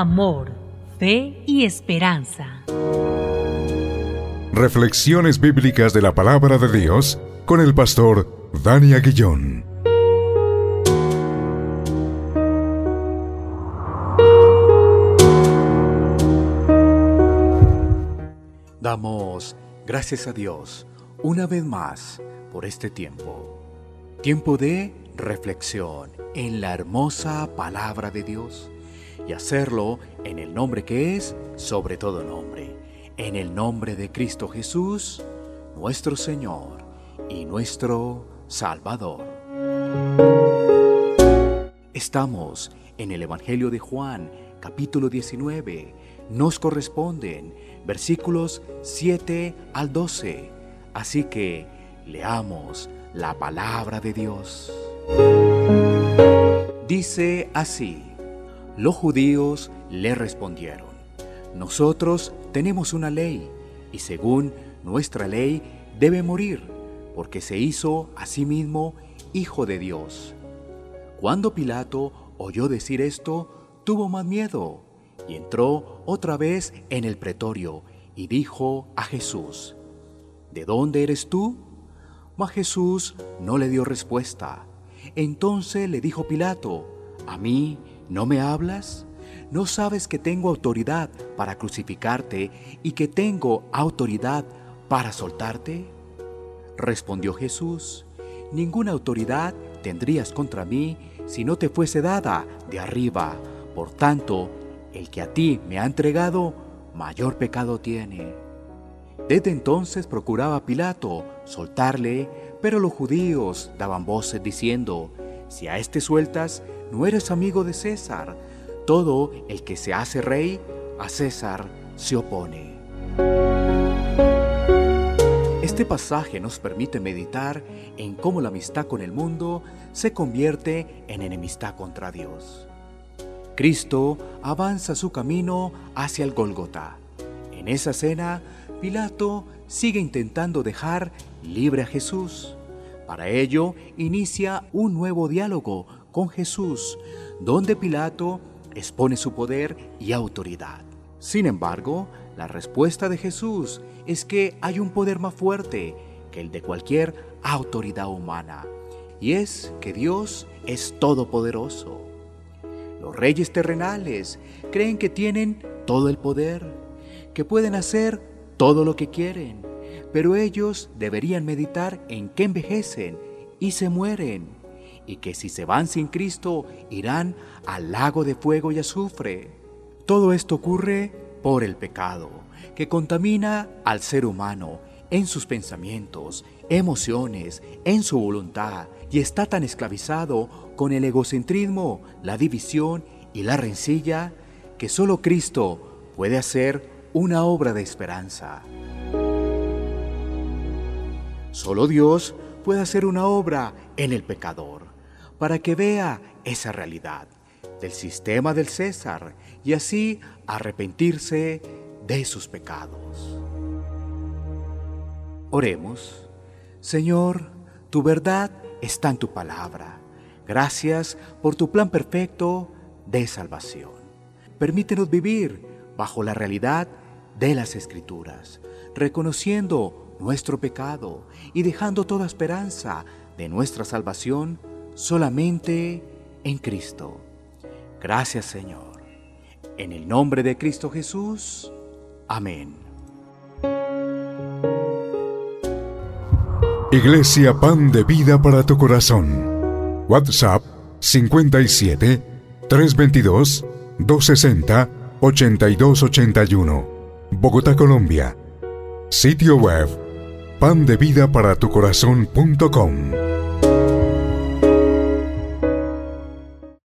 amor, fe y esperanza. Reflexiones bíblicas de la palabra de Dios con el pastor Dani Aguillón. Damos gracias a Dios una vez más por este tiempo. Tiempo de reflexión en la hermosa palabra de Dios y hacerlo en el nombre que es sobre todo nombre, en el nombre de Cristo Jesús, nuestro Señor y nuestro Salvador. Estamos en el Evangelio de Juan, capítulo 19. Nos corresponden versículos 7 al 12. Así que leamos la palabra de Dios. Dice así, los judíos le respondieron, nosotros tenemos una ley y según nuestra ley debe morir porque se hizo a sí mismo hijo de Dios. Cuando Pilato oyó decir esto, tuvo más miedo y entró otra vez en el pretorio y dijo a Jesús, ¿De dónde eres tú? Mas Jesús no le dio respuesta. Entonces le dijo Pilato, ¿A mí no me hablas? ¿No sabes que tengo autoridad para crucificarte y que tengo autoridad para soltarte? Respondió Jesús, ninguna autoridad tendrías contra mí si no te fuese dada de arriba. Por tanto, el que a ti me ha entregado, mayor pecado tiene. Desde entonces procuraba Pilato soltarle, pero los judíos daban voces diciendo, si a este sueltas, no eres amigo de César. Todo el que se hace rey, a César se opone. Este pasaje nos permite meditar en cómo la amistad con el mundo se convierte en enemistad contra Dios. Cristo avanza su camino hacia el Gólgota. En esa cena, Pilato sigue intentando dejar libre a Jesús. Para ello, inicia un nuevo diálogo con Jesús, donde Pilato expone su poder y autoridad. Sin embargo, la respuesta de Jesús es que hay un poder más fuerte que el de cualquier autoridad humana, y es que Dios es todopoderoso. Los reyes terrenales creen que tienen todo el poder, que pueden hacer todo lo que quieren, pero ellos deberían meditar en que envejecen y se mueren, y que si se van sin Cristo irán al lago de fuego y azufre. Todo esto ocurre por el pecado, que contamina al ser humano en sus pensamientos, emociones, en su voluntad, y está tan esclavizado con el egocentrismo, la división y la rencilla, que solo Cristo puede hacer una obra de esperanza. Solo Dios puede hacer una obra en el pecador, para que vea esa realidad del sistema del César y así arrepentirse de sus pecados. Oremos, Señor, tu verdad está en tu palabra. Gracias por tu plan perfecto de salvación. Permítenos vivir bajo la realidad de las Escrituras, reconociendo nuestro pecado y dejando toda esperanza de nuestra salvación solamente en Cristo. Gracias Señor. En el nombre de Cristo Jesús. Amén. Iglesia Pan de Vida para tu Corazón. WhatsApp 57 322 260 8281. Bogotá, Colombia. Sitio web pandevidaparatucorazón.com.